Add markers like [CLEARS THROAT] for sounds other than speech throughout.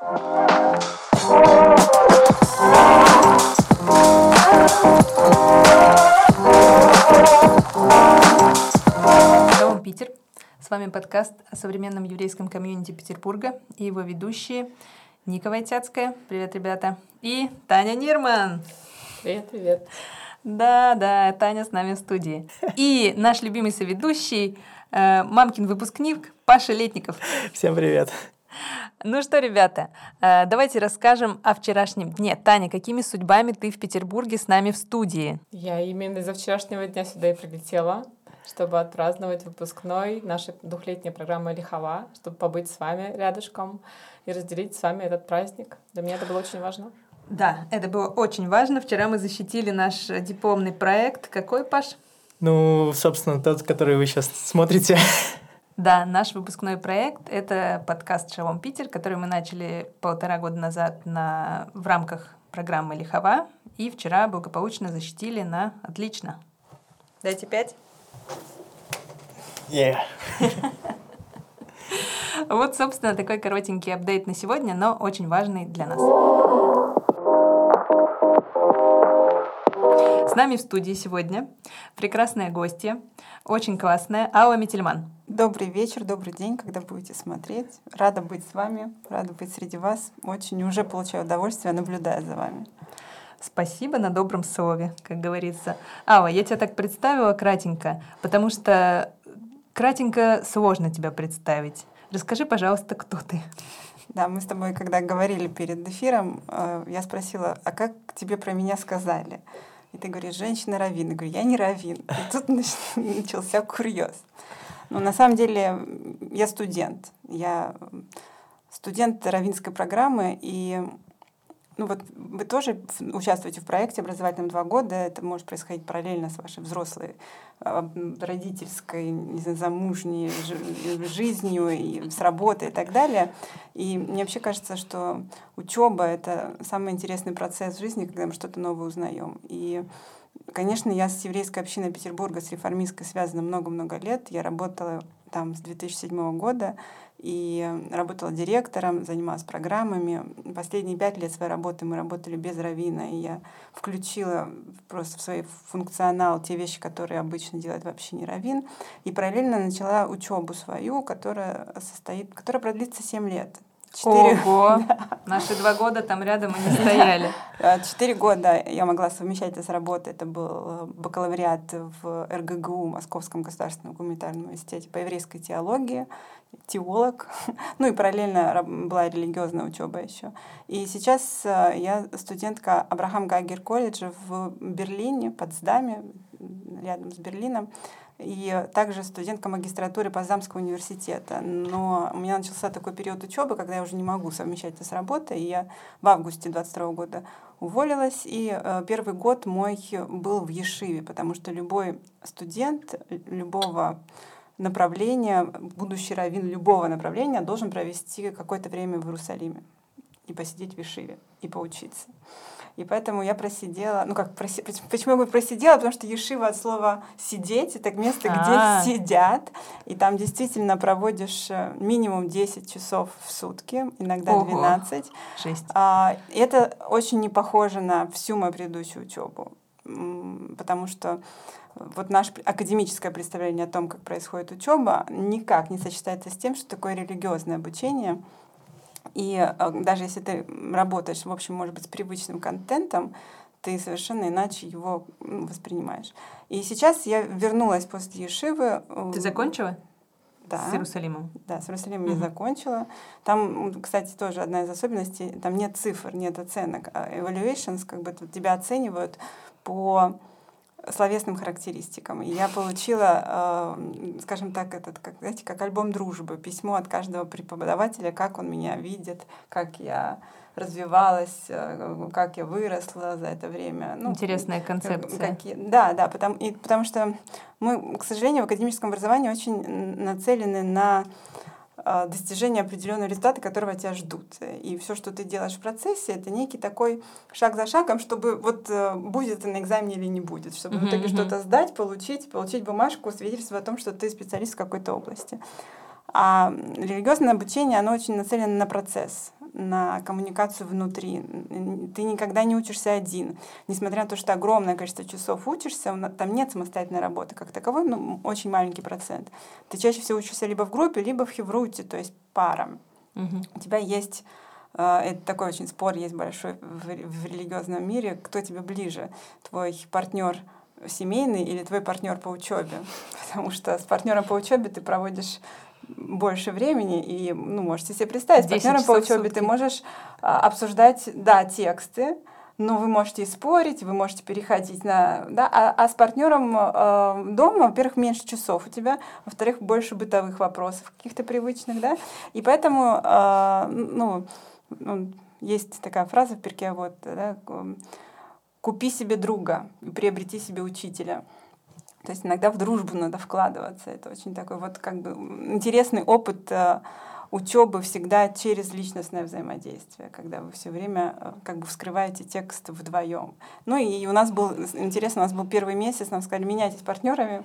Шалом, Питер. С вами подкаст о современном еврейском комьюнити Петербурга и его ведущие Ника Войтяцкая. Привет, ребята. И Таня Нирман. Привет, привет. Да, да, Таня с нами в студии. И наш любимый соведущий, э, мамкин выпускник Паша Летников. Всем привет. Ну что, ребята, э, давайте расскажем о вчерашнем дне. Таня, какими судьбами ты в Петербурге с нами в студии? Я именно из-за вчерашнего дня сюда и прилетела, чтобы отпраздновать выпускной нашей двухлетней программы «Лихова», чтобы побыть с вами рядышком и разделить с вами этот праздник. Для меня это было очень важно. Да, это было очень важно. Вчера мы защитили наш дипломный проект. Какой, Паш? Ну, собственно, тот, который вы сейчас смотрите. [LAUGHS] Да, наш выпускной проект — это подкаст «Шалом Питер», который мы начали полтора года назад на, в рамках программы «Лихова», и вчера благополучно защитили на «Отлично». Дайте пять. Yeah. [LAUGHS] Вот, собственно, такой коротенький апдейт на сегодня, но очень важный для нас. С нами в студии сегодня прекрасная гостья, очень классная Алла Метельман. Добрый вечер, добрый день, когда будете смотреть. Рада быть с вами, рада быть среди вас. Очень уже получаю удовольствие, наблюдая за вами. Спасибо на добром слове, как говорится. Алла, я тебя так представила кратенько, потому что кратенько сложно тебя представить. Расскажи, пожалуйста, кто ты. Да, мы с тобой, когда говорили перед эфиром, э, я спросила, а как тебе про меня сказали? И ты говоришь, женщина раввин. Я говорю, я не раввин. И тут [LAUGHS] начался курьез. Но на самом деле я студент. Я студент равинской программы, и ну вот вы тоже участвуете в проекте образовательном два года. Это может происходить параллельно с вашей взрослой а, родительской, не знаю, замужней жизнью и с работой и так далее. И мне вообще кажется, что учеба это самый интересный процесс в жизни, когда мы что-то новое узнаем. И Конечно, я с еврейской общиной Петербурга, с реформистской связана много-много лет. Я работала там с 2007 года и работала директором, занималась программами. Последние пять лет своей работы мы работали без равина, и я включила просто в свой функционал те вещи, которые обычно делает вообще не равин. И параллельно начала учебу свою, которая состоит, которая продлится 7 лет. Четыре... Ого! [LAUGHS] Наши два года там рядом и не стояли. [LAUGHS] Четыре года я могла совмещать это с работой. Это был э, бакалавриат в РГГУ, Московском государственном гуманитарном университете по еврейской теологии, теолог. [LAUGHS] Ну и параллельно была религиозная учеба еще. И сейчас э, я студентка Абрахам Гагер колледжа в Берлине, под Сдаме, рядом с Берлином и также студентка магистратуры Поздамского университета. Но у меня начался такой период учебы, когда я уже не могу совмещать это с работой, и я в августе 22 года уволилась, и э, первый год мой был в Ешиве, потому что любой студент любого направления, будущий раввин любого направления должен провести какое-то время в Иерусалиме и посидеть в Ешиве и поучиться. И поэтому я просидела, ну как, проси, почему я говорю просидела, потому что ешива от слова сидеть, это место, А-а-а. где сидят, и там действительно проводишь э, минимум 10 часов в сутки, иногда Ого. 12. Жесть. А, это очень не похоже на всю мою предыдущую учебу, потому что вот наше академическое представление о том, как происходит учеба, никак не сочетается с тем, что такое религиозное обучение — и э, даже если ты работаешь, в общем, может быть, с привычным контентом, ты совершенно иначе его воспринимаешь. И сейчас я вернулась после Ешивы. Э, ты закончила? Да. С Иерусалимом? Да, с Иерусалимом uh-huh. я закончила. Там, кстати, тоже одна из особенностей, там нет цифр, нет оценок. А evaluations, как бы тебя оценивают по словесным характеристикам. И я получила, э, скажем так, этот, как, знаете, как альбом дружбы, письмо от каждого преподавателя, как он меня видит, как я развивалась, э, как я выросла за это время. Ну, Интересная концепция. Какие, да, да, потому, и, потому что мы, к сожалению, в академическом образовании очень нацелены на достижения определенного результата, которого тебя ждут. И все, что ты делаешь в процессе, это некий такой шаг за шагом, чтобы вот э, будет это на экзамене или не будет, чтобы uh-huh, в итоге что-то сдать, получить, получить бумажку, свидетельство о том, что ты специалист в какой-то области. А религиозное обучение, оно очень нацелено на процесс, на коммуникацию внутри. Ты никогда не учишься один. Несмотря на то, что огромное количество часов учишься, там нет самостоятельной работы как таковой, но очень маленький процент. Ты чаще всего учишься либо в группе, либо в хевруте, то есть пара. Угу. У тебя есть э, это такой очень спор есть большой в, в религиозном мире, кто тебе ближе, твой партнер семейный или твой партнер по учебе, [LAUGHS] потому что с партнером по учебе ты проводишь больше времени, и, ну, можете себе представить, с партнером по учебе ты можешь а, обсуждать, да, тексты, но вы можете и спорить, вы можете переходить на... Да, а, а с партнером э, дома, во-первых, меньше часов у тебя, во-вторых, больше бытовых вопросов каких-то привычных, да, и поэтому, э, ну, ну, есть такая фраза в перке, вот, да, купи себе друга и приобрети себе учителя. То есть иногда в дружбу надо вкладываться. Это очень такой вот как бы интересный опыт э, учебы всегда через личностное взаимодействие, когда вы все время э, как бы вскрываете текст вдвоем. Ну и у нас был, интересно, у нас был первый месяц, нам сказали, меняйтесь партнерами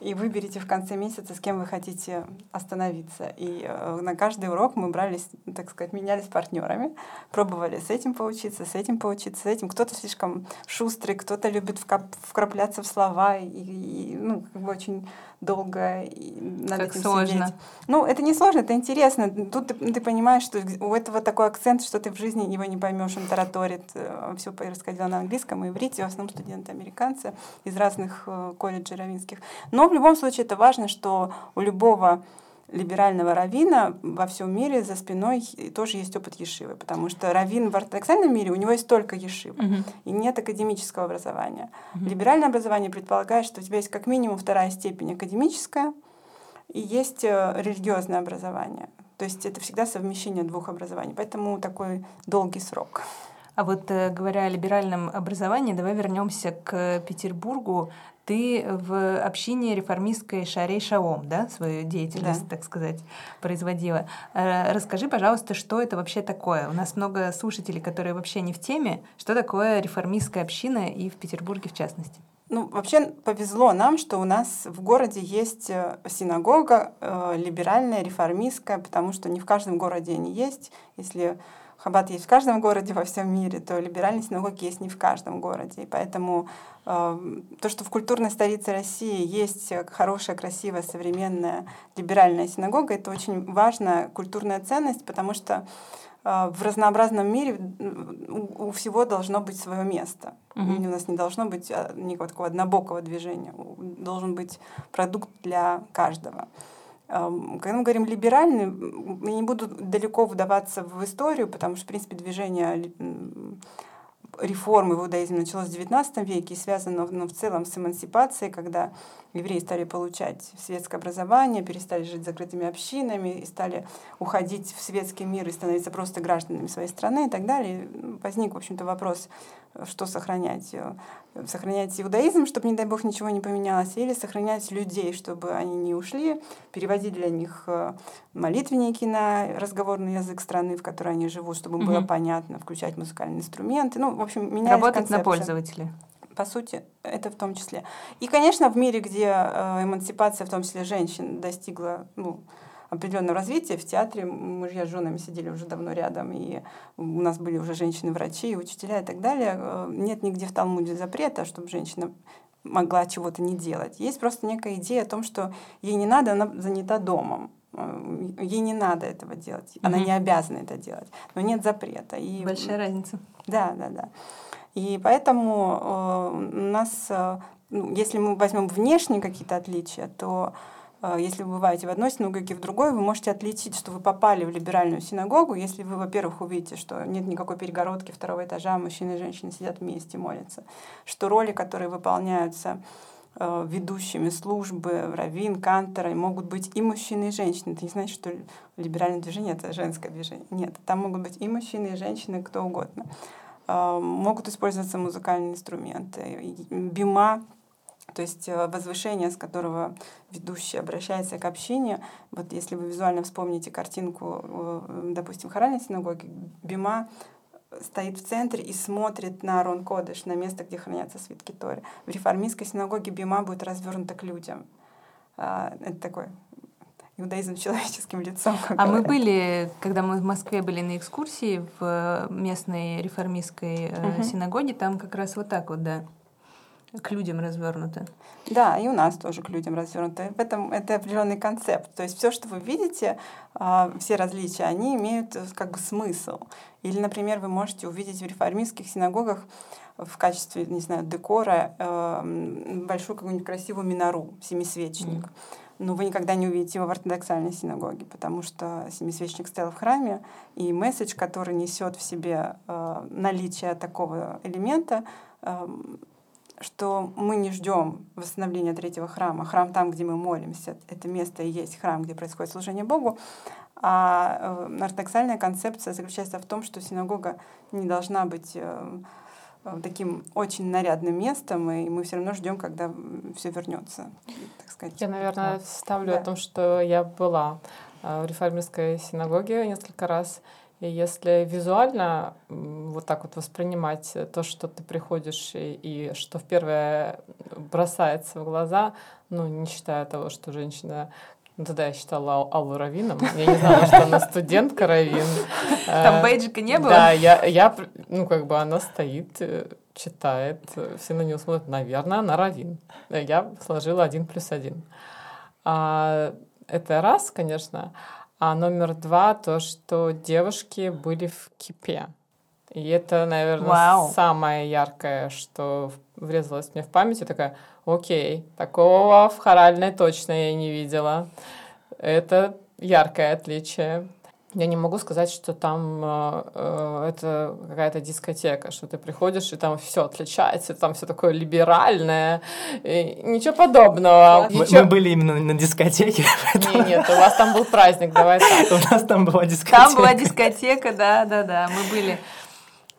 и выберите в конце месяца, с кем вы хотите остановиться. И э, на каждый урок мы брались, так сказать, менялись партнерами, пробовали с этим поучиться, с этим поучиться, с этим. Кто-то слишком шустрый, кто-то любит вкрапляться в слова, и, и ну, как бы очень долго и надо как сложно. сидеть. Ну, это не сложно, это интересно. Тут ты, ты понимаешь, что у этого такой акцент, что ты в жизни его не поймешь, он тараторит. Э, Все происходило на английском и иврите, в основном студенты американцы из разных э, колледжей равинских. Но в любом случае это важно, что у любого либерального равина во всем мире за спиной тоже есть опыт ешивы, потому что равин в ортодоксальном мире у него есть только ешива, uh-huh. и нет академического образования. Uh-huh. Либеральное образование предполагает, что у тебя есть как минимум вторая степень академическая, и есть э, религиозное образование. То есть это всегда совмещение двух образований, поэтому такой долгий срок. А вот э, говоря о либеральном образовании, давай вернемся к Петербургу. Ты в общине реформистской Шарей Шаом, да, свою деятельность, да. так сказать, производила. Э, расскажи, пожалуйста, что это вообще такое? У нас много слушателей, которые вообще не в теме. Что такое реформистская община и в Петербурге в частности? Ну, вообще повезло нам, что у нас в городе есть э, синагога э, либеральная, реформистская, потому что не в каждом городе они есть. Если Хаббат есть в каждом городе во всем мире, то либеральные синагоги есть не в каждом городе. И поэтому э, то, что в культурной столице России есть хорошая, красивая, современная либеральная синагога, это очень важная культурная ценность, потому что э, в разнообразном мире у, у всего должно быть свое место. Mm-hmm. У нас не должно быть а, никакого такого однобокого движения. Должен быть продукт для каждого. Когда мы говорим либеральный, я не буду далеко вдаваться в историю, потому что, в принципе, движение реформы в иудаизме началось в XIX веке и связано ну, в целом с эмансипацией, когда евреи стали получать светское образование, перестали жить закрытыми общинами и стали уходить в светский мир и становиться просто гражданами своей страны и так далее. Возник, в общем-то, вопрос, что сохранять сохранять иудаизм, чтобы, не дай бог, ничего не поменялось, или сохранять людей, чтобы они не ушли, переводить для них э, молитвенники на разговорный язык страны, в которой они живут, чтобы им угу. было понятно, включать музыкальные инструменты. Ну, в общем, менять Работать на пользователя. По сути, это в том числе. И, конечно, в мире, где э, эмансипация, в том числе женщин, достигла ну, определенного развития. В театре мужья с женами сидели уже давно рядом, и у нас были уже женщины-врачи, учителя и так далее. Э, нет нигде в Талмуде запрета, чтобы женщина могла чего-то не делать. Есть просто некая идея о том, что ей не надо, она занята домом. Э, ей не надо этого делать. Она mm-hmm. не обязана это делать. Но нет запрета. И... Большая разница. Да, да, да. И поэтому э, у нас, э, ну, если мы возьмем внешние какие-то отличия, то если вы бываете в одной синагоге, в другой, вы можете отличить, что вы попали в либеральную синагогу, если вы, во-первых, увидите, что нет никакой перегородки второго этажа, мужчины и женщины сидят вместе, молятся, что роли, которые выполняются а, ведущими службы, раввин, кантора, могут быть и мужчины, и женщины. Это не значит, что либеральное движение — это женское движение. Нет, там могут быть и мужчины, и женщины, кто угодно. А, могут использоваться музыкальные инструменты. Бима то есть э, возвышение, с которого ведущий обращается к общине. Вот если вы визуально вспомните картинку, э, допустим, в хоральной синагоге, Бима стоит в центре и смотрит на Арон Кодыш, на место, где хранятся свитки Торы. В реформистской синагоге Бима будет развернута к людям. А, это такой иудаизм человеческим лицом. А говорят. мы были, когда мы в Москве были на экскурсии в местной реформистской угу. синагоге, там как раз вот так вот, да, к людям развернуто. Да, и у нас тоже к людям развернуто. В этом это определенный концепт. То есть все, что вы видите, а, все различия, они имеют э, как бы смысл. Или, например, вы можете увидеть в реформистских синагогах в качестве, не знаю, декора э, большую какую-нибудь красивую минору, семисвечник. Mm. Но вы никогда не увидите его в ортодоксальной синагоге, потому что семисвечник стоял в храме, и месседж, который несет в себе э, наличие такого элемента, что мы не ждем восстановления третьего храма. Храм там, где мы молимся, это место и есть храм, где происходит служение Богу. А э, ортодоксальная концепция заключается в том, что синагога не должна быть э, э, таким очень нарядным местом, и мы все равно ждем, когда все вернется. Так сказать. Я, наверное, ставлю да. о том, что я была в реформистской синагоге несколько раз, и если визуально вот так вот воспринимать то, что ты приходишь и, и что в первое бросается в глаза, ну, не считая того, что женщина ну, тогда я считала Аллу Равином. Я не знала, что она студентка Равин. Там э, бейджика не было? Да, я, я, ну, как бы она стоит, э, читает, все на нее смотрят, наверное, она Равин. Я сложила один плюс один. А, это раз, конечно. А номер два то, что девушки были в кипе. И это, наверное, Вау. самое яркое, что врезалось мне в память. Я такая, окей, такого в хоральной точно я не видела. Это яркое отличие. Я не могу сказать, что там э, э, это какая-то дискотека, что ты приходишь и там все отличается, там все такое либеральное, и ничего подобного. Мы, ничего... мы были именно на дискотеке. [LAUGHS] Нет, нет, у вас там был праздник, давай так. [LAUGHS] У нас там была дискотека. Там была дискотека, да, да, да, мы были.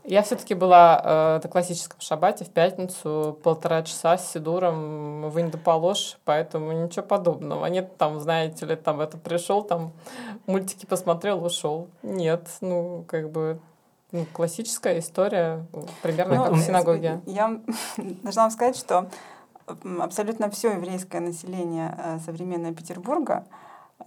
Я все-таки была э, на классическом шабате в пятницу полтора часа с Сидуром в Индополож, поэтому ничего подобного. Нет, там, знаете ли, там это пришел, там мультики посмотрел, ушел. Нет, ну, как бы ну, классическая история, примерно ну, как в синагоге. Я должна вам сказать, что абсолютно все еврейское население э, современного Петербурга —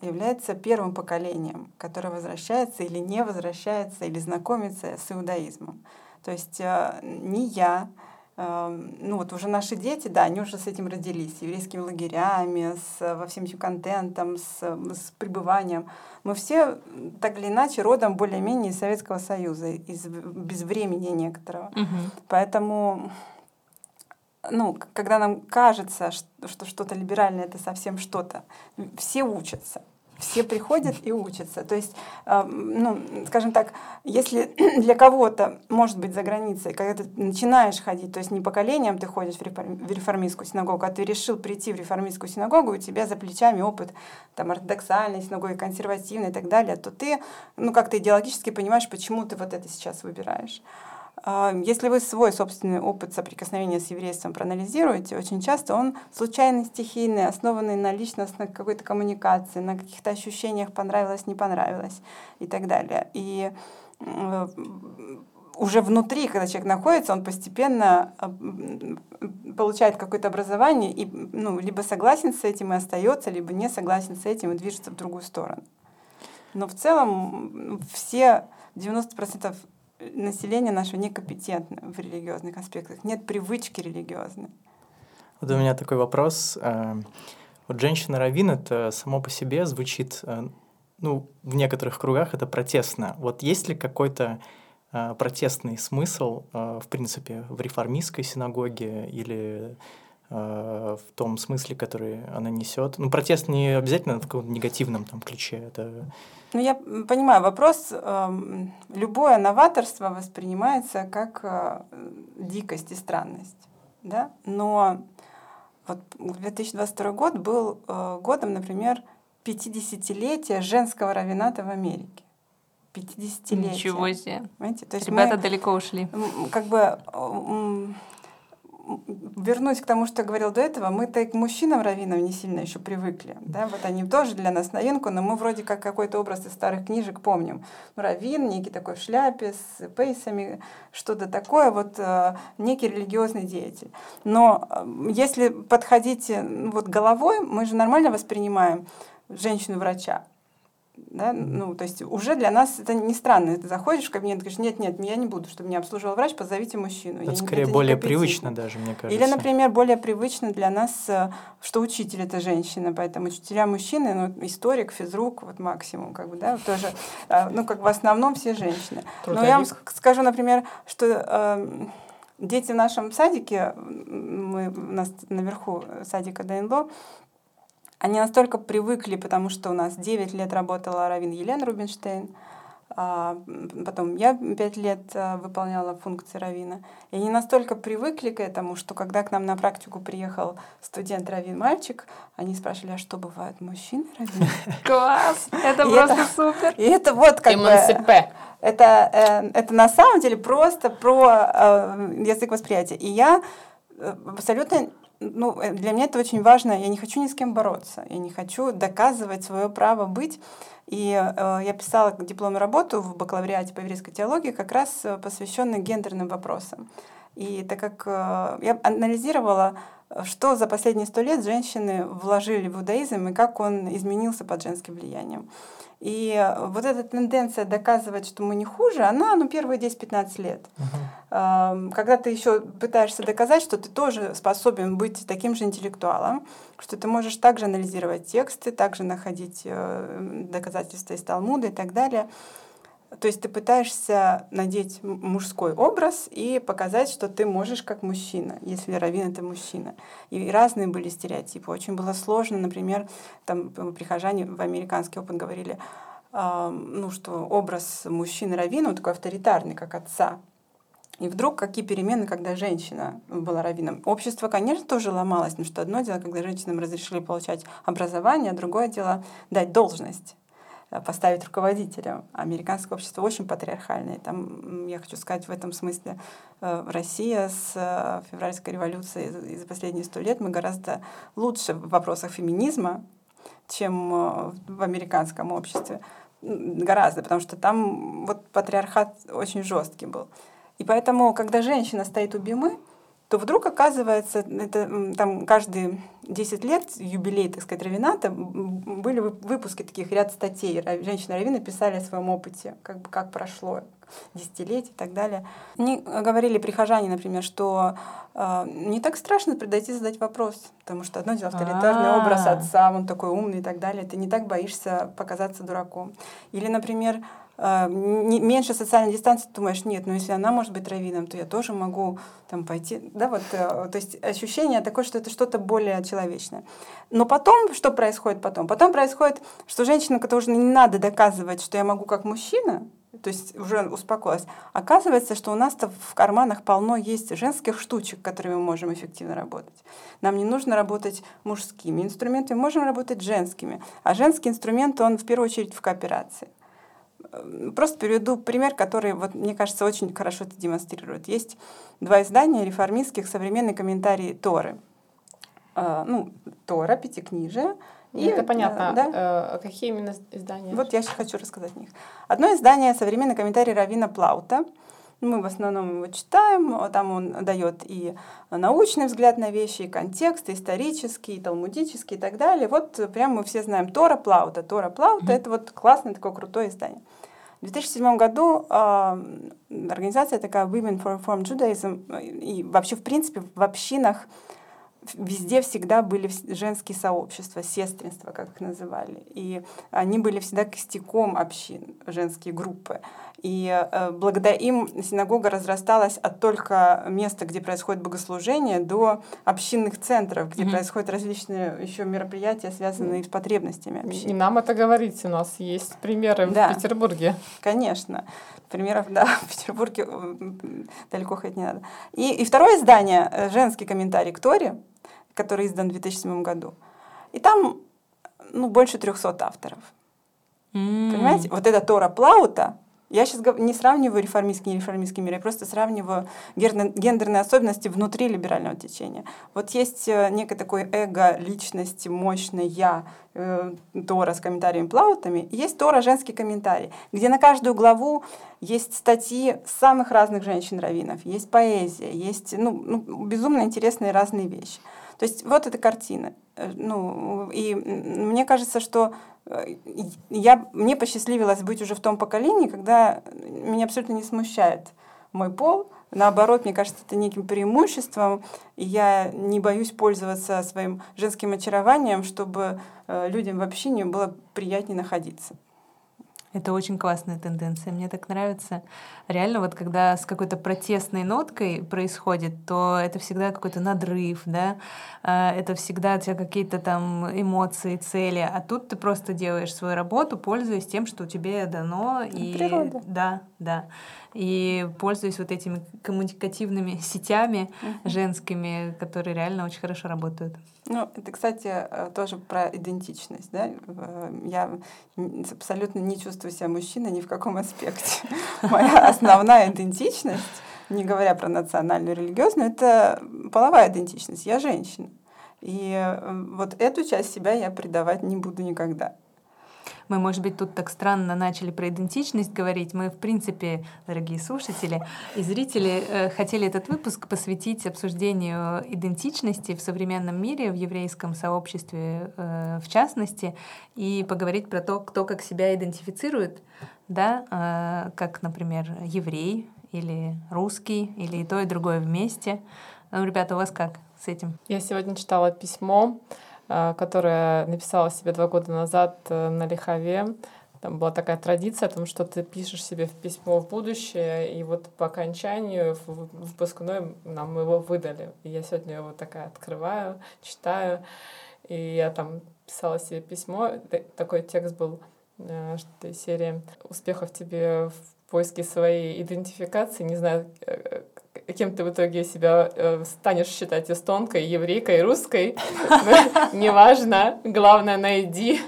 является первым поколением, которое возвращается или не возвращается, или знакомится с иудаизмом. То есть э, не я, э, ну вот уже наши дети, да, они уже с этим родились, с еврейскими лагерями, с, во всем этим контентом, с, с пребыванием. Мы все так или иначе родом более-менее из Советского Союза, из безвремени некоторого. Угу. Поэтому ну, когда нам кажется, что что-то либеральное это совсем что-то, все учатся. Все приходят и учатся. То есть, э, ну, скажем так, если [CLEARS THROAT] для кого-то, может быть, за границей, когда ты начинаешь ходить, то есть не поколением ты ходишь в реформистскую синагогу, а ты решил прийти в реформистскую синагогу, у тебя за плечами опыт там, ортодоксальной синагоги, консервативной и так далее, то ты, ну, как-то идеологически понимаешь, почему ты вот это сейчас выбираешь. Если вы свой собственный опыт соприкосновения с еврейством проанализируете, очень часто он случайный, стихийный, основанный на личностной какой-то коммуникации, на каких-то ощущениях понравилось, не понравилось и так далее. И э, уже внутри, когда человек находится, он постепенно а, получает какое-то образование и ну, либо согласен с этим и остается, либо не согласен с этим и движется в другую сторону. Но в целом все 90% население наше некомпетентно в религиозных аспектах, нет привычки религиозной. Вот у меня такой вопрос. Э, вот женщина-раввин, это само по себе звучит, э, ну, в некоторых кругах это протестно. Вот есть ли какой-то э, протестный смысл, в принципе, в реформистской синагоге или в том смысле, который она несет. Ну, протест не обязательно в каком-то негативном там ключе. Это ну, я понимаю вопрос. Эм, любое новаторство воспринимается как э, дикость и странность. Да? Но вот 2022 год был э, годом, например, 50-летия женского равената в Америке. 50-летие. Ничего себе. Понимаете? То есть Ребята мы, далеко ушли. Как бы вернусь к тому, что я говорил до этого, мы-то и к мужчинам раввинам не сильно еще привыкли. Да? Вот они тоже для нас новинку, но мы вроде как какой-то образ из старых книжек помним. Ну, раввин, некий такой в шляпе, с пейсами, что-то такое, вот э, некий религиозный деятель. Но э, если подходить э, вот головой, мы же нормально воспринимаем женщину-врача да? Ну, то есть уже для нас это не странно. Ты заходишь в кабинет и говоришь, нет, нет, я не буду, чтобы меня обслуживал врач, позовите мужчину. Это я скорее это более привычно даже, мне кажется. Или, например, более привычно для нас, э, что учитель это женщина, поэтому учителя мужчины, ну, историк, физрук, вот максимум, как бы, да, тоже, э, ну, как в основном все женщины. Трудовик. Но я вам скажу, например, что э, дети в нашем садике, мы, у нас наверху садика ДНЛО, они настолько привыкли, потому что у нас 9 лет работала Равин Елена Рубинштейн, а потом я 5 лет а, выполняла функции Равина. И они настолько привыкли к этому, что когда к нам на практику приехал студент Равин мальчик, они спрашивали, а что бывают мужчины Равин? [LAUGHS] Класс! Это просто супер! И это вот как бы... Это, э, это на самом деле просто про э, язык восприятия. И я э, абсолютно, ну, э, для меня это очень важно. Я не хочу ни с кем бороться. Я не хочу доказывать свое право быть. И э, я писала дипломную работу в бакалавриате по еврейской теологии, как раз э, посвященную гендерным вопросам. И так как э, я анализировала, э, что за последние сто лет женщины вложили в иудаизм и как он изменился под женским влиянием. И э, вот эта тенденция доказывать, что мы не хуже, она ну, первые 10-15 лет. Эм, Когда ты еще пытаешься доказать, что ты тоже способен быть таким же интеллектуалом, что ты можешь также анализировать тексты, также находить э, доказательства из Талмуда и так далее. То есть ты пытаешься надеть мужской образ и показать, что ты можешь как мужчина, если раввин — это мужчина. И разные были стереотипы. Очень было сложно, например, там э, прихожане в американский опыт говорили, а, ну, что образ мужчины раввина, он такой авторитарный, как отца. И вдруг какие перемены, когда женщина была раввином. Общество, конечно, тоже ломалось, потому что одно дело, когда женщинам разрешили получать образование, а другое дело дать должность э, поставить руководителя. Американское общество очень патриархальное. Там, я хочу сказать, в этом смысле э, Россия с э, февральской революцией и за последние сто лет мы гораздо лучше в вопросах феминизма, чем э, в американском обществе. Гораздо, потому что там вот патриархат очень жесткий был. И поэтому, когда женщина стоит у Бимы, то вдруг оказывается, это там каждые 10 лет, юбилей, так сказать, Равината, были вы- выпуски таких, ряд статей. Ра- Женщины-раввины писали о своем опыте, как, бы, как прошло десятилетие и так далее. Они говорили прихожане, например, что э, не так страшно придойти задать вопрос, потому что одно дело авторитарный А. образ отца, он такой умный и так далее, ты не так боишься показаться дураком. Или, например, меньше социальной дистанции, думаешь, нет, ну если она может быть раввином, то я тоже могу там пойти. Да, вот, э, то есть ощущение такое, что это что-то более человечное. Но потом, что происходит потом? Потом происходит, что женщина, которой уже не надо доказывать, что я могу как мужчина, то есть уже успокоилась. Оказывается, что у нас-то в карманах полно есть женских штучек, которыми мы можем эффективно работать. Нам не нужно работать мужскими инструментами, мы можем работать женскими. А женский инструмент, он в первую очередь в кооперации. Э, Просто приведу пример, который, вот, мне кажется, очень хорошо это демонстрирует. Есть два издания реформистских «Современный комментарий Торы». Э, Ну, Тора, Пятикнижие. и, Это э, понятно. да? Э, а Какие именно издания? Вот я сейчас хочу рассказать о них. Одно издание «Современный комментарий Равина Плаута». Мы в основном его читаем, там он дает и научный взгляд на вещи, и контекст, и исторический, и талмудический и так далее. Вот прям мы все знаем Тора Плаута. Тора Плаута — это вот классное такое крутое издание. В 2007 году э, организация такая Women for Reform Judaism э, и вообще, в принципе, в общинах везде всегда были женские сообщества, сестринства, как их называли. И они были всегда костяком общин, женские группы. И э, благодаря им синагога разрасталась от только места, где происходит богослужение, до общинных центров, где Мгм. происходят различные еще мероприятия, связанные с потребностями общин. нам это говорить, у нас есть примеры Да. в Петербурге. Конечно. Примеров, да, [LAUGHS] в Петербурге м, далеко ходить не надо. И, и второе издание, э, женский комментарий к Торе, который издан в 2007 году. И там ну, больше 300 авторов. М. Понимаете? Вот эта Тора Плаута, Я сейчас не сравниваю реформистский и нереформистский мир, я просто сравниваю гендерные особенности внутри либерального течения. Вот есть э, некое такое эго личности, мощное я, э, Тора с комментариями Плаутами, есть Тора женский комментарий, где на каждую главу есть статьи самых разных женщин-раввинов, есть поэзия, есть ну, ну, безумно интересные разные вещи. То есть вот эта картина. Э, ну, и мне кажется, что я, мне посчастливилось быть уже в том поколении, когда меня абсолютно не смущает мой пол. Наоборот, мне кажется, это неким преимуществом, и я не боюсь пользоваться своим женским очарованием, чтобы э, людям вообще не было приятнее находиться. Это очень классная тенденция. Мне так нравится. Реально, вот когда с какой-то протестной ноткой происходит, то это всегда какой-то надрыв, да, а, это всегда у тебя какие-то там эмоции, цели, а тут ты просто делаешь свою работу, пользуясь тем, что тебе дано. И... Природа. Да, да и пользуюсь вот этими коммуникативными [LAUGHS] сетями uh-huh. женскими, которые реально очень хорошо работают. Ну, это, кстати, э, тоже про идентичность, да? Я абсолютно не чувствую себя мужчиной ни в каком аспекте. [LAUGHS] Моя основная идентичность, не говоря про национальную, религиозную, это половая идентичность. Я женщина. И э, вот эту часть себя я предавать не буду никогда. Мы, может быть, тут так странно начали про идентичность говорить. Мы, в принципе, дорогие слушатели и зрители, э, хотели этот выпуск посвятить обсуждению идентичности в современном мире, в еврейском сообществе э, в частности, и поговорить про то, кто как себя идентифицирует, да, э, как, например, еврей или русский, или и то, и другое вместе. Ну, ребята, у вас как с этим? Я сегодня читала письмо которая написала себе два года назад э, на Лихове. Там была такая традиция о том, что ты пишешь себе в письмо в будущее, и вот по окончанию в выпускной нам его выдали. И я сегодня его такая открываю, читаю, и я там писала себе письмо. Такой текст был э, что серии «Успехов тебе в поиске своей идентификации». Не знаю, кем ты в итоге себя э, станешь считать эстонкой, еврейкой, русской, [LAUGHS] неважно, главное найди.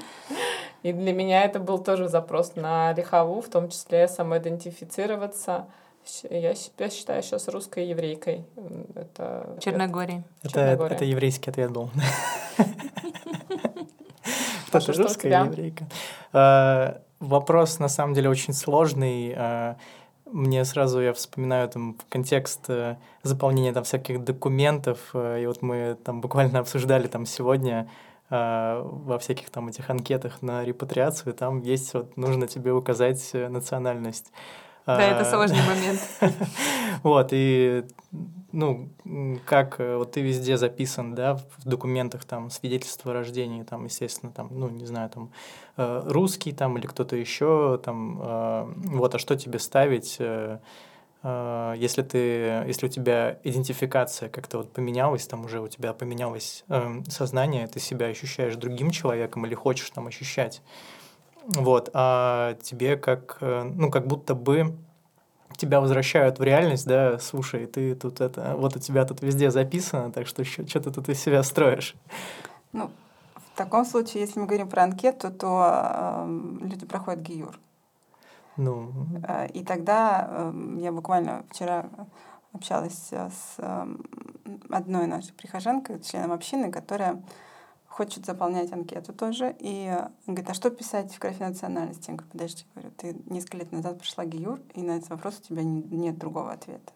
И для меня это был тоже запрос на лихову, в том числе самоидентифицироваться. Я себя считаю сейчас русской еврейкой. Это, Черногории. Это, Черногория. это еврейский ответ был. [LAUGHS] Паша, русская еврейка. Э, вопрос на самом деле очень сложный. Мне сразу я вспоминаю там контекст э, заполнения там всяких документов, э, и вот мы там буквально [LAUGHS] обсуждали там сегодня э, во всяких там этих анкетах на репатриацию, там есть вот нужно тебе указать национальность. Да, это а, сложный момент. [LAUGHS] Вот, и ну, как э, вот ты везде записан, да, в документах там свидетельство о рождении, там, естественно, там, ну, не знаю, там, э, русский там или кто-то еще, там, э, вот, а что тебе ставить, если ты, если у тебя идентификация как-то вот поменялась, там уже у тебя поменялось сознание, ты себя ощущаешь другим человеком или хочешь там ощущать, вот, а тебе как, ну, как будто бы тебя возвращают в реальность, да, слушай, ты тут это, вот у тебя тут везде записано, так что что ты тут из себя строишь? Ну, в таком случае, если мы говорим про анкету, то э, люди проходят ГИЮР. Ну. Э, и тогда э, я буквально вчера общалась с э, одной нашей прихожанкой, членом общины, которая хочет заполнять анкету тоже. И говорит, а что писать в графе национальности? Я говорю, подожди, говорю, ты несколько лет назад прошла ГИЮР, и на этот вопрос у тебя нет другого ответа.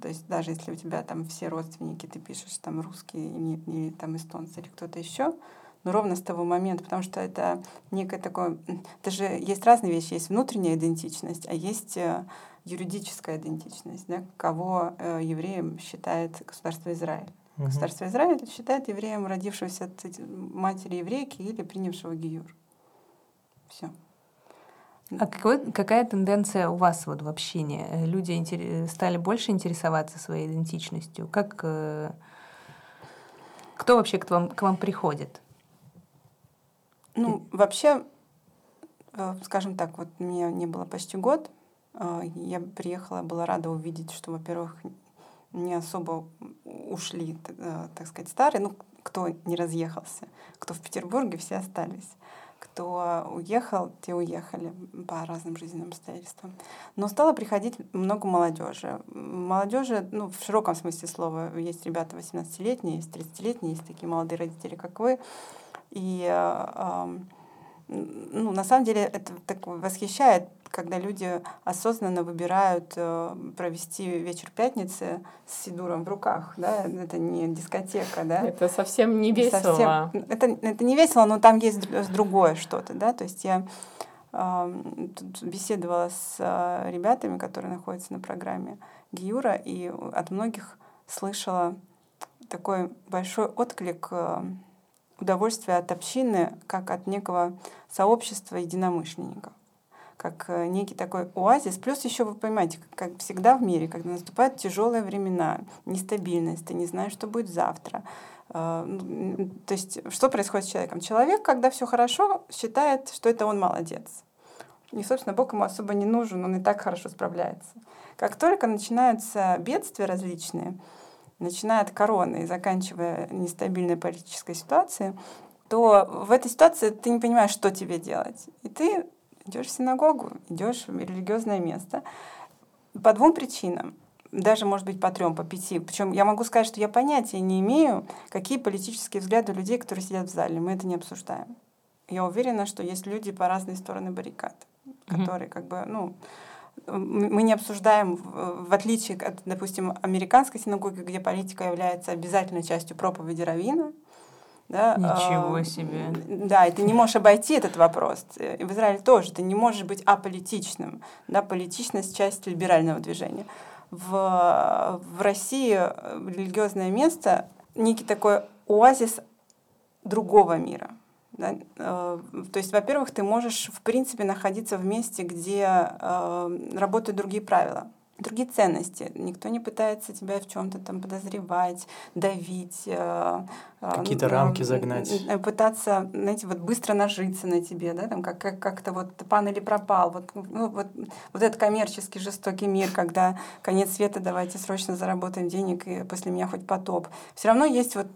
То есть даже если у тебя там все родственники, ты пишешь там русские или, или там эстонцы или кто-то еще, но ровно с того момента, потому что это некое такое... Это же есть разные вещи. Есть внутренняя идентичность, а есть э, юридическая идентичность, да, кого э, евреем считает государство Израиль. Угу. Государство Израиль считает евреем, родившегося от матери еврейки или принявшего гиюр. Все. А какой, какая тенденция у вас вот в общении? Люди интерес, стали больше интересоваться своей идентичностью? Как, э, кто вообще к вам, к вам приходит? Ну, вообще, э, скажем так, вот мне не было почти год. Э, я приехала, была рада увидеть, что, во-первых, не особо ушли, э, так сказать, старые, ну, кто не разъехался, кто в Петербурге, все остались. кто уехал, те уехали по разным жизненным обстоятельствам. Но стало приходить много молодежи. Молодежи, ну, в широком смысле слова, есть ребята 18-летние, есть 30-летние, есть такие молодые родители, как вы. И э, ну, на самом деле это так восхищает, когда люди осознанно выбирают э, провести вечер пятницы с сидуром в руках, да, это не дискотека, да. Это совсем не весело. Совсем, это, это не весело, но там есть другое что-то, да, то есть я э, тут беседовала с э, ребятами, которые находятся на программе Гиюра, и от многих слышала такой большой отклик удовольствие от общины как от некого сообщества единомышленников как э, некий такой оазис. Плюс еще вы понимаете, как всегда в мире, когда наступают тяжелые времена, нестабильность, ты не знаешь, что будет завтра. Э, ну, то есть что происходит с человеком? Человек, когда все хорошо, считает, что это он молодец. И, собственно, Бог ему особо не нужен, он и так хорошо справляется. Как только начинаются бедствия различные, начиная от короны и заканчивая нестабильной политической ситуацией, то в этой ситуации ты не понимаешь, что тебе делать. И ты идешь в синагогу, идешь в религиозное место по двум причинам. Даже, может быть, по трем, по пяти. Причем я могу сказать, что я понятия не имею, какие политические взгляды у людей, которые сидят в зале. Мы это не обсуждаем. Я уверена, что есть люди по разные стороны баррикад, которые как бы, ну, мы не обсуждаем, в отличие от, допустим, американской синагоги, где политика является обязательной частью проповеди Равина. Да, Ничего э, себе. Да, и ты не можешь обойти этот вопрос. И в Израиле тоже. Ты не можешь быть аполитичным. Да, политичность — часть либерального движения. В, в России религиозное место — некий такой оазис другого мира — да? Э, то есть, во-первых, ты можешь, в принципе, находиться в месте, где э, работают другие правила другие ценности. Никто не пытается тебя в чем-то там подозревать, давить. Э, Какие-то рамки загнать. Пытаться, знаете, вот быстро нажиться на тебе, да, там как, как, как-то вот пан или пропал. Вот, ну, вот, вот этот коммерческий жестокий мир, когда конец света, давайте срочно заработаем денег, и после меня хоть потоп. Все равно есть вот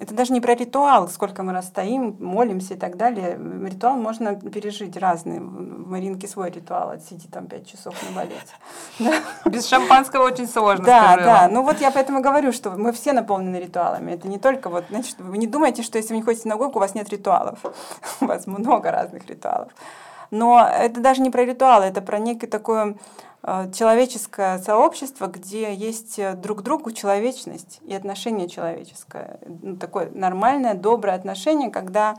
это даже не про ритуал, сколько мы расстоим, молимся и так далее. Ритуал можно пережить разный. В Маринке свой ритуал, отсиди там пять часов на балете. [LAUGHS] Без шампанского очень сложно, Да, да. Ну вот я поэтому говорю, что мы все наполнены ритуалами. Это не только вот, значит, вы не думайте, что если вы не ходите в синагогу, у вас нет ритуалов. [LAUGHS] У вас много разных ритуалов. Но это даже не про ритуалы, это про некий такой Э, человеческое сообщество, где есть э, друг к другу человечность и отношение человеческое. Ну, такое нормальное, доброе отношение, когда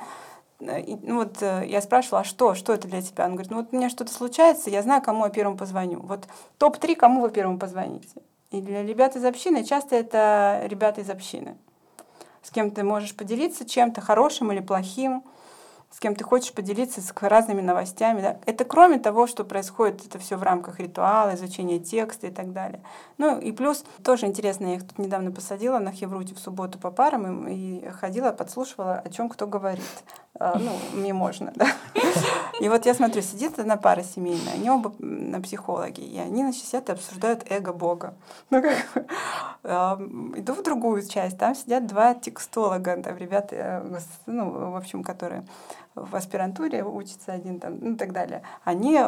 э, ну вот я спрашивала, а что, что это для тебя? Он говорит, ну вот у меня что-то случается, я знаю, кому я первым позвоню. Вот топ-3, кому вы первым позвоните. И для ребят из общины часто это ребята из общины. С кем ты можешь поделиться чем-то хорошим или плохим, с кем ты хочешь поделиться с разными новостями. Да? Это кроме того, что происходит это все в рамках ритуала, изучения текста и так далее. Ну и плюс тоже интересно, я их тут недавно посадила на Хевруте в субботу по парам и, и ходила, подслушивала, о чем кто говорит. А, ну, мне можно, да. И вот я смотрю, сидит одна пара семейная, они оба на психологи, и они, значит, сидят и обсуждают эго Бога. Ну, как Иду в другую часть, там сидят два текстолога, там ребята, э, ну, в общем, которые в аспирантуре учится один там, ну и так далее, они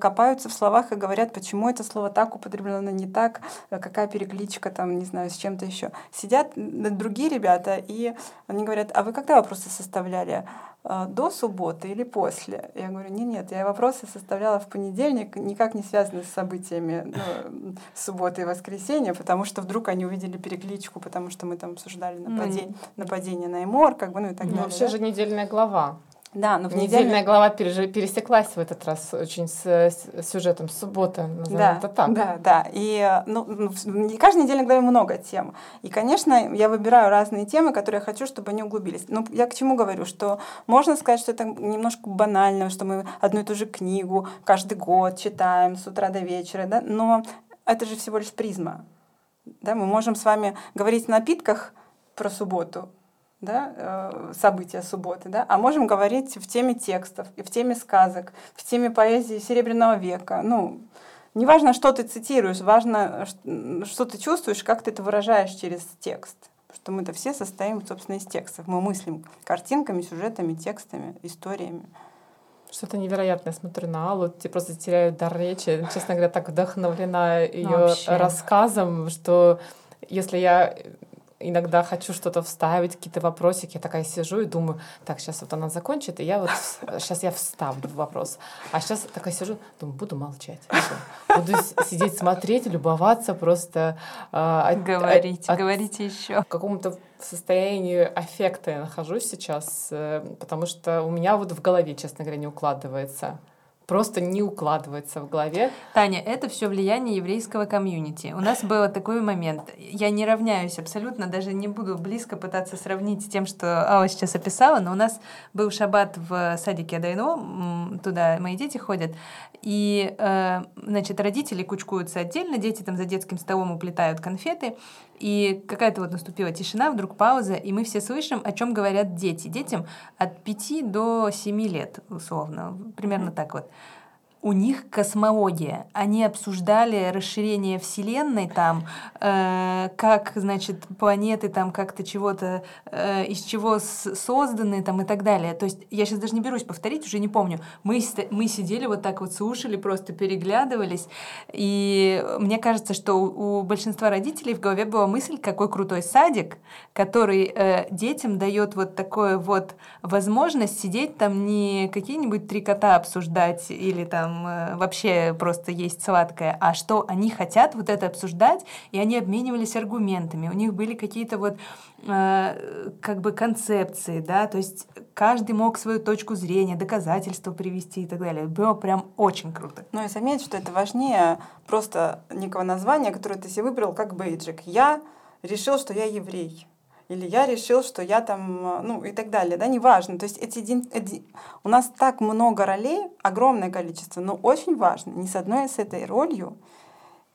копаются в словах и говорят, почему это слово так употреблено, не так, какая перекличка там, не знаю, с чем-то еще. Сидят другие ребята, и они говорят, а вы когда вопросы составляли? А, до субботы или после? Я говорю, нет, нет, я вопросы составляла в понедельник, никак не связаны с событиями ну, субботы и воскресенья, потому что вдруг они увидели перекличку, потому что мы там обсуждали нападение, нападение на Эмор, как бы, ну и так ну, далее. Вообще да? же недельная глава. Да, но в Недельная глава пересеклась в этот раз очень с, с сюжетом суббота, да, это так. Да, да. И ну, в каждой недельной главе много тем. И, конечно, я выбираю разные темы, которые я хочу, чтобы они углубились. Но я к чему говорю, что можно сказать, что это немножко банально, что мы одну и ту же книгу каждый год читаем с утра до вечера, да? но это же всего лишь призма. Да? Мы можем с вами говорить о напитках про субботу, да, э, события субботы, да, а можем говорить в теме текстов, и в теме сказок, в теме поэзии Серебряного века. Ну, не важно, что ты цитируешь, важно, что ты чувствуешь, как ты это выражаешь через текст. что мы-то все состоим, собственно, из текстов. Мы мыслим картинками, сюжетами, текстами, историями. Что-то невероятное. Смотрю на Аллу, тебе просто теряют дар речи. Честно говоря, так вдохновлена ее Вообще. рассказом, что если я иногда хочу что-то вставить, какие-то вопросики, я такая сижу и думаю, так, сейчас вот она закончит, и я вот сейчас [LAUGHS] я вставлю вопрос. А сейчас такая сижу, думаю, буду молчать. Всё. Буду сидеть, смотреть, любоваться, просто а, от- Говорите, от- говорите еще. в каком-то состоянии аффекта я нахожусь сейчас, э, потому что у меня вот в голове, честно говоря, не укладывается. Просто не укладывается в голове. Таня, это все влияние еврейского комьюнити. У нас был такой момент. Я не равняюсь абсолютно, даже не буду близко пытаться сравнить с тем, что Алла сейчас описала, но у нас был шаббат в садике Адайно, туда мои дети ходят, и, э, значит, родители кучкуются отдельно, дети там за детским столом уплетают конфеты, и какая-то вот наступила тишина, вдруг пауза, и мы все слышим, о чем говорят дети. Детям от 5 до 7 лет, условно, примерно так вот у них космология. Они обсуждали расширение Вселенной там, э, как, значит, планеты там как-то чего-то, э, из чего созданы там и так далее. То есть я сейчас даже не берусь повторить, уже не помню. Мы, мы сидели вот так вот, слушали, просто переглядывались. И мне кажется, что у, у большинства родителей в голове была мысль, какой крутой садик, который э, детям дает вот такое вот возможность сидеть там не какие-нибудь три кота обсуждать или там э, вообще просто есть сладкое, а что они хотят вот это обсуждать, и они обменивались аргументами. У них были какие-то вот э, как бы концепции, да, то есть каждый мог свою точку зрения, доказательства привести и так далее. Было прям очень круто. Ну и заметь, что это важнее просто некого названия, которое ты себе выбрал как бейджик. Я решил, что я еврей. Или я решил, что я там, э, ну и так далее, да, неважно. То есть эти, эти- у нас так много ролей, огромное количество, но очень важно ни с одной с этой ролью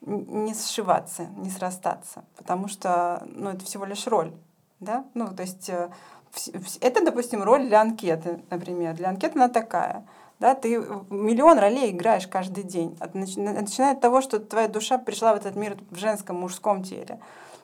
не сшиваться, не срастаться, потому что, ну, это всего лишь роль, да, ну, то есть э, это, допустим, роль для анкеты, например, для анкеты она такая, да, ты миллион ролей играешь каждый день, начиная от того, что твоя душа пришла в этот мир в женском, мужском теле,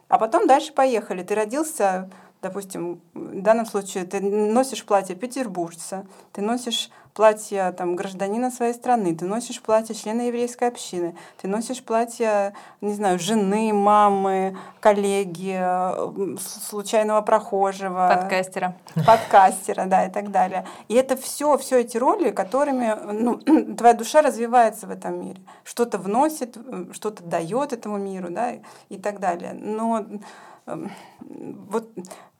а потом дальше поехали, ты родился, допустим, в данном случае ты носишь платье петербуржца, ты носишь платье там, гражданина своей страны, ты носишь платье члена еврейской общины, ты носишь платье, не знаю, жены, мамы, коллеги, э, случайного прохожего, Подкастера. подкастера, да, и так далее. И это все, все эти роли, которыми ну, [CLEARS THROAT] твоя душа развивается в этом мире, что-то вносит, э, что-то дает этому миру, да, и, так далее. Но эм, вот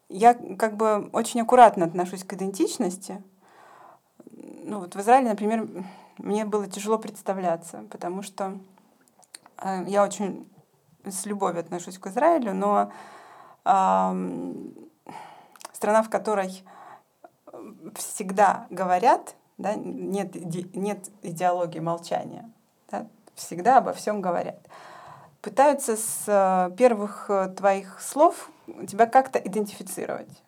я как бы очень аккуратно отношусь к идентичности. Ну вот в Израиле, например, мне было тяжело представляться, потому что э, я очень с любовью отношусь к Израилю, но ам, страна, в которой всегда говорят, да, нет, иде- нет идеологии молчания, да, всегда обо всем говорят. Пытаются с э, первых э, твоих слов тебя как-то идентифицировать.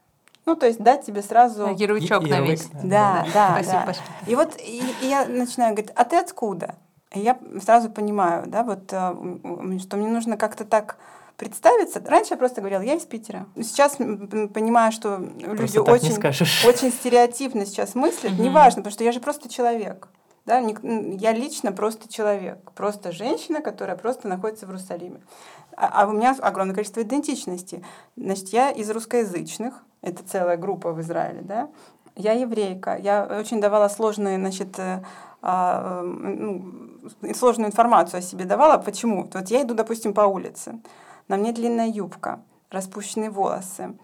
Ну, то есть дать тебе сразу... Ярлычок И- на ярлык, весь. Да, да, Спасибо, да. И вот и, и я начинаю говорить, а ты откуда? И я сразу понимаю, да, вот, э, что мне нужно как-то так представиться. Раньше я просто говорила, я из Питера. Сейчас понимаю, что люди так не очень, очень стереотипно сейчас мыслят. Неважно, потому что я же просто человек. Да, я лично просто человек, просто женщина, которая просто находится в Иерусалиме. А, а у меня огромное количество идентичностей. Значит, я из русскоязычных, это целая группа в Израиле, да. Я еврейка, я очень давала сложные, значит, э, а, м, ну, сложную информацию о себе давала. Почему? Вот я иду, допустим, по улице, на мне длинная юбка, распущенные волосы.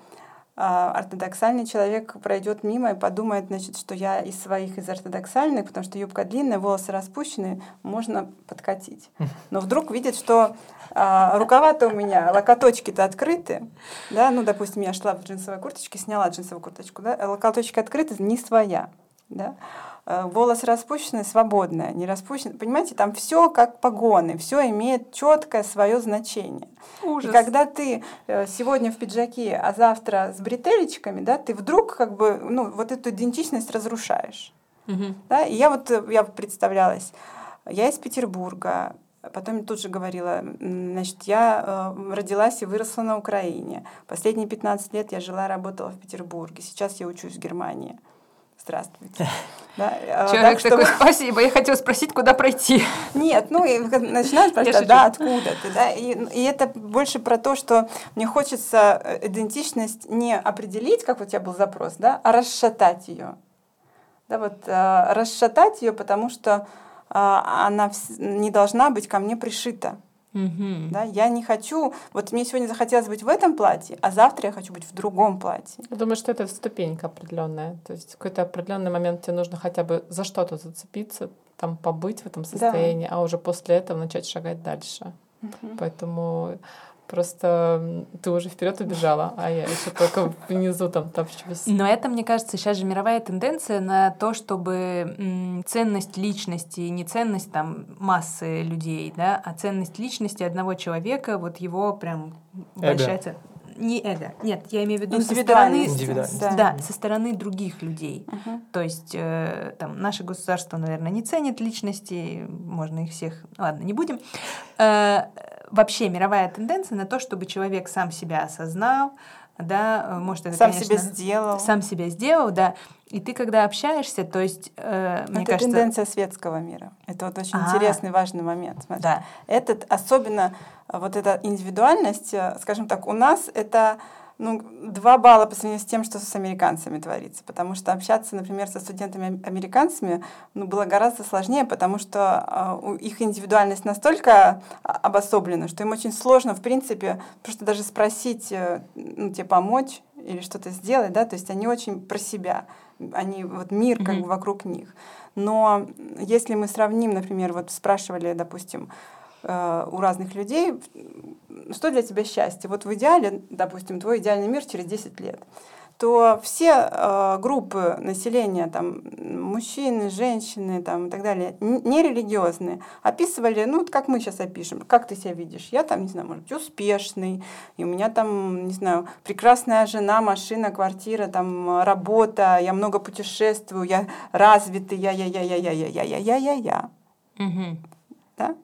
А, ортодоксальный человек пройдет мимо и подумает, значит, что я из своих, из ортодоксальных, потому что юбка длинная, волосы распущенные, можно подкатить. [LAUGHS] Но вдруг видит, что а, рукава-то у меня, локоточки-то открыты, да, ну, допустим, я шла в джинсовой курточке, сняла джинсовую курточку, да, локоточки открыты, не своя, да, Э, волосы распущенные, свободные, не распущенные, понимаете, там все как погоны, все имеет четкое свое значение. Ужас. И когда ты э, сегодня в пиджаке, а завтра с бретелечками, да, ты вдруг как бы, ну, вот эту идентичность разрушаешь. Мгм. Да? И я вот, э, я представлялась, я из Петербурга, Потом тут же говорила, значит, я родилась и выросла на Украине. Последние 15 лет я жила и работала в Петербурге. Сейчас я учусь в Германии. Здравствуйте. [LAUGHS] Да, э, Человек так такой, спасибо, я хотел спросить, куда пройти. [LAUGHS] Нет, ну и начинаешь шучу. да, откуда ты, да, и, и это больше про то, что мне хочется э, идентичность не определить, как у тебя был запрос, да, а расшатать ее, да, вот э, расшатать ее, потому что э, она не должна быть ко мне пришита, Мгм. да, я не хочу, вот мне сегодня захотелось быть в этом платье, а завтра я хочу быть в другом платье. Я думаю, что это ступенька определенная. То есть в какой-то определенный момент тебе нужно хотя бы за что-то зацепиться, там побыть в этом состоянии, а уже после этого начать шагать дальше. Поэтому просто ты уже вперед убежала, а я еще только внизу там топчусь. Но это, мне кажется, сейчас же мировая тенденция на то, чтобы ценность личности, не ценность там массы людей, да, а ценность личности одного человека, вот его прям большая ц- Не эго. Нет, я имею в виду со стороны. Да. да, со стороны других людей. Мгм. То есть э, там наше государство, наверное, не ценит личности, можно их всех, ладно, не будем. Э, вообще мировая тенденция на то, чтобы человек сам себя осознал, да, э, может это, Сам конечно, себя сделал. сам себя сделал, да. И ты когда общаешься, то есть, э, мне это кажется, тенденция светского мира. Это вот очень А. интересный, важный момент. Смотри. да, Этот, особенно э, вот эта индивидуальность, э, скажем так, у нас это ну, два балла по сравнению с тем, что с американцами творится. Потому что общаться, например, со студентами-американцами ну, было гораздо сложнее, потому что э, их индивидуальность настолько а, обособлена, что им очень сложно, в принципе, просто даже спросить, э, ну, тебе помочь или что-то сделать, да, то есть они очень про себя, они, вот мир как бы вокруг них. Но если мы сравним, например, вот спрашивали, допустим, э, у разных людей, что для тебя счастье? Вот в идеале, допустим, твой идеальный мир через 10 лет то все э, группы населения, там, мужчины, женщины там, и так далее, нерелигиозные, описывали, ну, вот как мы сейчас опишем, как ты себя видишь. Я там, не знаю, может быть, успешный, и у меня там, не знаю, прекрасная жена, машина, квартира, там, работа, я много путешествую, я развитый, я-я-я-я-я-я-я-я-я-я. Мгм. Да?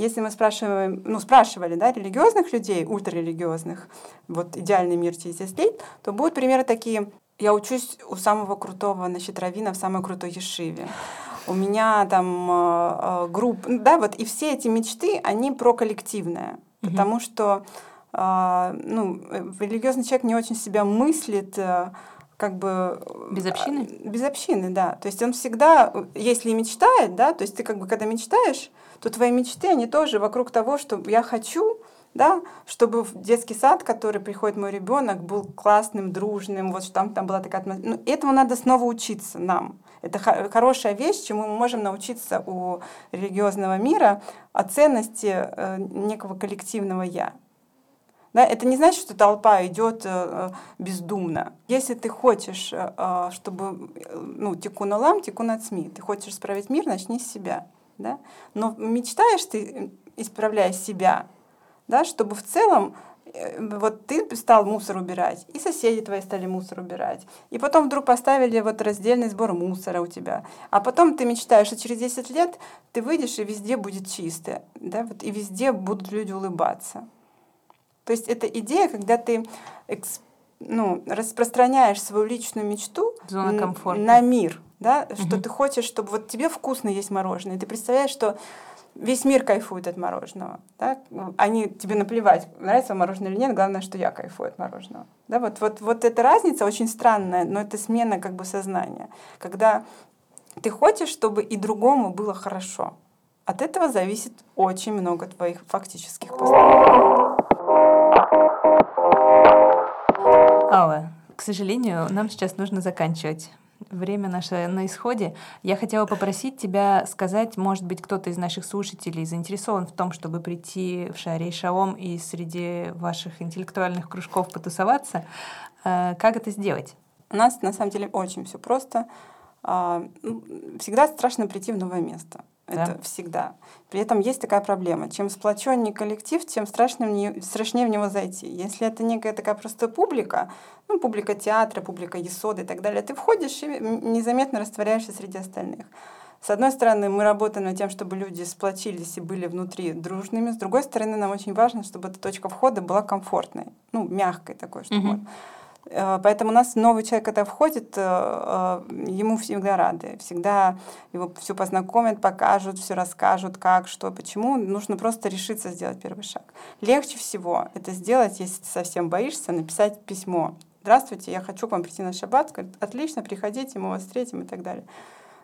Если мы спрашиваем, ну, спрашивали, да, религиозных людей, ультрарелигиозных, вот идеальный мир через 10 лет, то будут примеры такие. Я учусь у самого крутого, значит, равина в самой крутой ешиве. У меня там э, э, группа, ну, да, вот и все эти мечты, они про коллективное, Мгм. потому что э, ну, э, религиозный человек не очень себя мыслит э, как бы... э, Без общины? Без общины, да. То есть он всегда, если и мечтает, да, то есть ты как бы когда мечтаешь, то твои мечты, они тоже вокруг того, что я хочу, да, чтобы в детский сад, который приходит мой ребенок, был классным, дружным, вот что там, там была такая атмосфера. Ну, этому надо снова учиться нам. Это хо- хорошая вещь, чему мы можем научиться у религиозного мира, о ценности э, некого коллективного «я». Да, это не значит, что толпа идет э, бездумно. Если ты хочешь, э, э, чтобы э, ну, тикун олам, тикун ацми, ты хочешь исправить мир, начни с себя. Да? Но мечтаешь ты, э, исправляя себя, да, чтобы в целом э, вот ты стал мусор убирать, и соседи твои стали мусор убирать, и потом вдруг поставили вот раздельный сбор мусора у тебя, а потом ты мечтаешь, что через 10 лет ты выйдешь, и везде будет чисто, да, вот, и везде будут люди улыбаться. То есть это идея, когда ты ну, распространяешь свою личную мечту на мир, да, что Мгм. ты хочешь, чтобы вот тебе вкусно есть мороженое, ты представляешь, что весь мир кайфует от мороженого, да? они тебе наплевать, нравится мороженое или нет, главное, что я кайфую от мороженого. Да, вот, вот, вот эта разница очень странная, но это смена как бы сознания, когда ты хочешь, чтобы и другому было хорошо. От этого зависит очень много твоих фактических поступков. Алла, к сожалению, нам сейчас нужно заканчивать. Время наше на исходе. Я хотела попросить тебя сказать, может быть, кто-то из наших слушателей заинтересован в том, чтобы прийти в Шаре и Шалом и среди ваших интеллектуальных кружков потусоваться. Э, Как это сделать? У нас на самом деле очень все просто. А, ну, Всегда страшно прийти в новое место. Да. Это всегда. При этом есть такая проблема. Чем сплоченнее коллектив, тем страшнее страшнее в него зайти. Если это некая такая просто публика, ну, публика театра, публика есода и так далее, ты входишь и незаметно растворяешься среди остальных. С одной стороны, мы работаем над тем, чтобы люди сплотились и были внутри дружными. С другой стороны, нам очень важно, чтобы эта точка входа была комфортной, ну, мягкой такой, чтобы он- Э, Поэтому у нас новый человек, когда входит, э, э, ему всегда рады, всегда его все познакомят, покажут, все расскажут, как, что, почему. Нужно просто решиться сделать первый шаг. Легче всего это сделать, если ты совсем боишься, написать письмо. Здравствуйте, я хочу к вам прийти на шаббат. Отлично, приходите, мы вас встретим и так далее.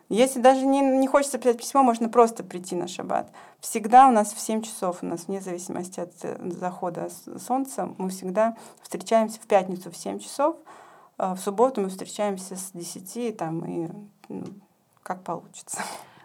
Если даже не, не хочется писать письмо, можно просто прийти на шаббат. Всегда у нас в 7 часов, у нас вне зависимости от э, захода солнца, мы всегда встречаемся в пятницу в 7 часов, а в субботу мы встречаемся с 10 там, и ну, как получится.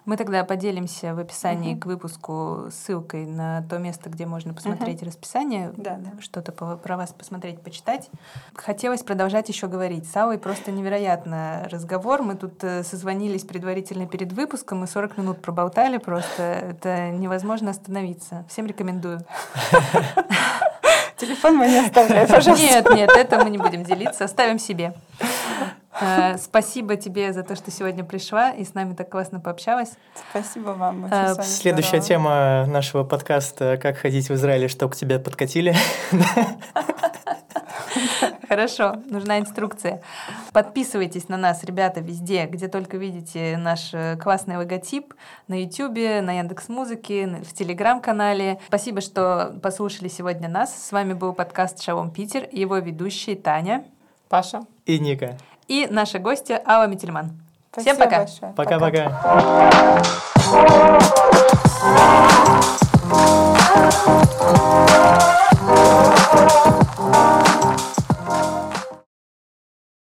Мы тогда поделимся в описании Мгм. к выпуску ссылкой на то место, где можно посмотреть расписание, Да, да. что-то про вас посмотреть, почитать. Хотелось продолжать еще говорить. С Аллой просто невероятно разговор. Мы тут э, созвонились предварительно перед выпуском, мы 40 минут проболтали просто. Это невозможно остановиться. Всем рекомендую. Телефон мой не оставляй, пожалуйста. Нет, нет, это мы не будем делиться, оставим себе. Э, Спасибо тебе за то, что сегодня пришла и с нами так классно пообщалась. Спасибо вам. очень Э, Следующая здорово. тема нашего подкаста «Как ходить в Израиле, чтобы к тебе подкатили». [LAUGHS] Хорошо, нужна инструкция. Подписывайтесь на нас, ребята, везде, где только видите наш э, классный логотип. На YouTube, на Яндекс Музыке, в Телеграм-канале. Спасибо, что послушали сегодня нас. С вами был подкаст «Шалом Питер» и его ведущие Таня Паша. И Ника и наша гостья Алла Метельман. Спасибо Всем пока. Пока-пока.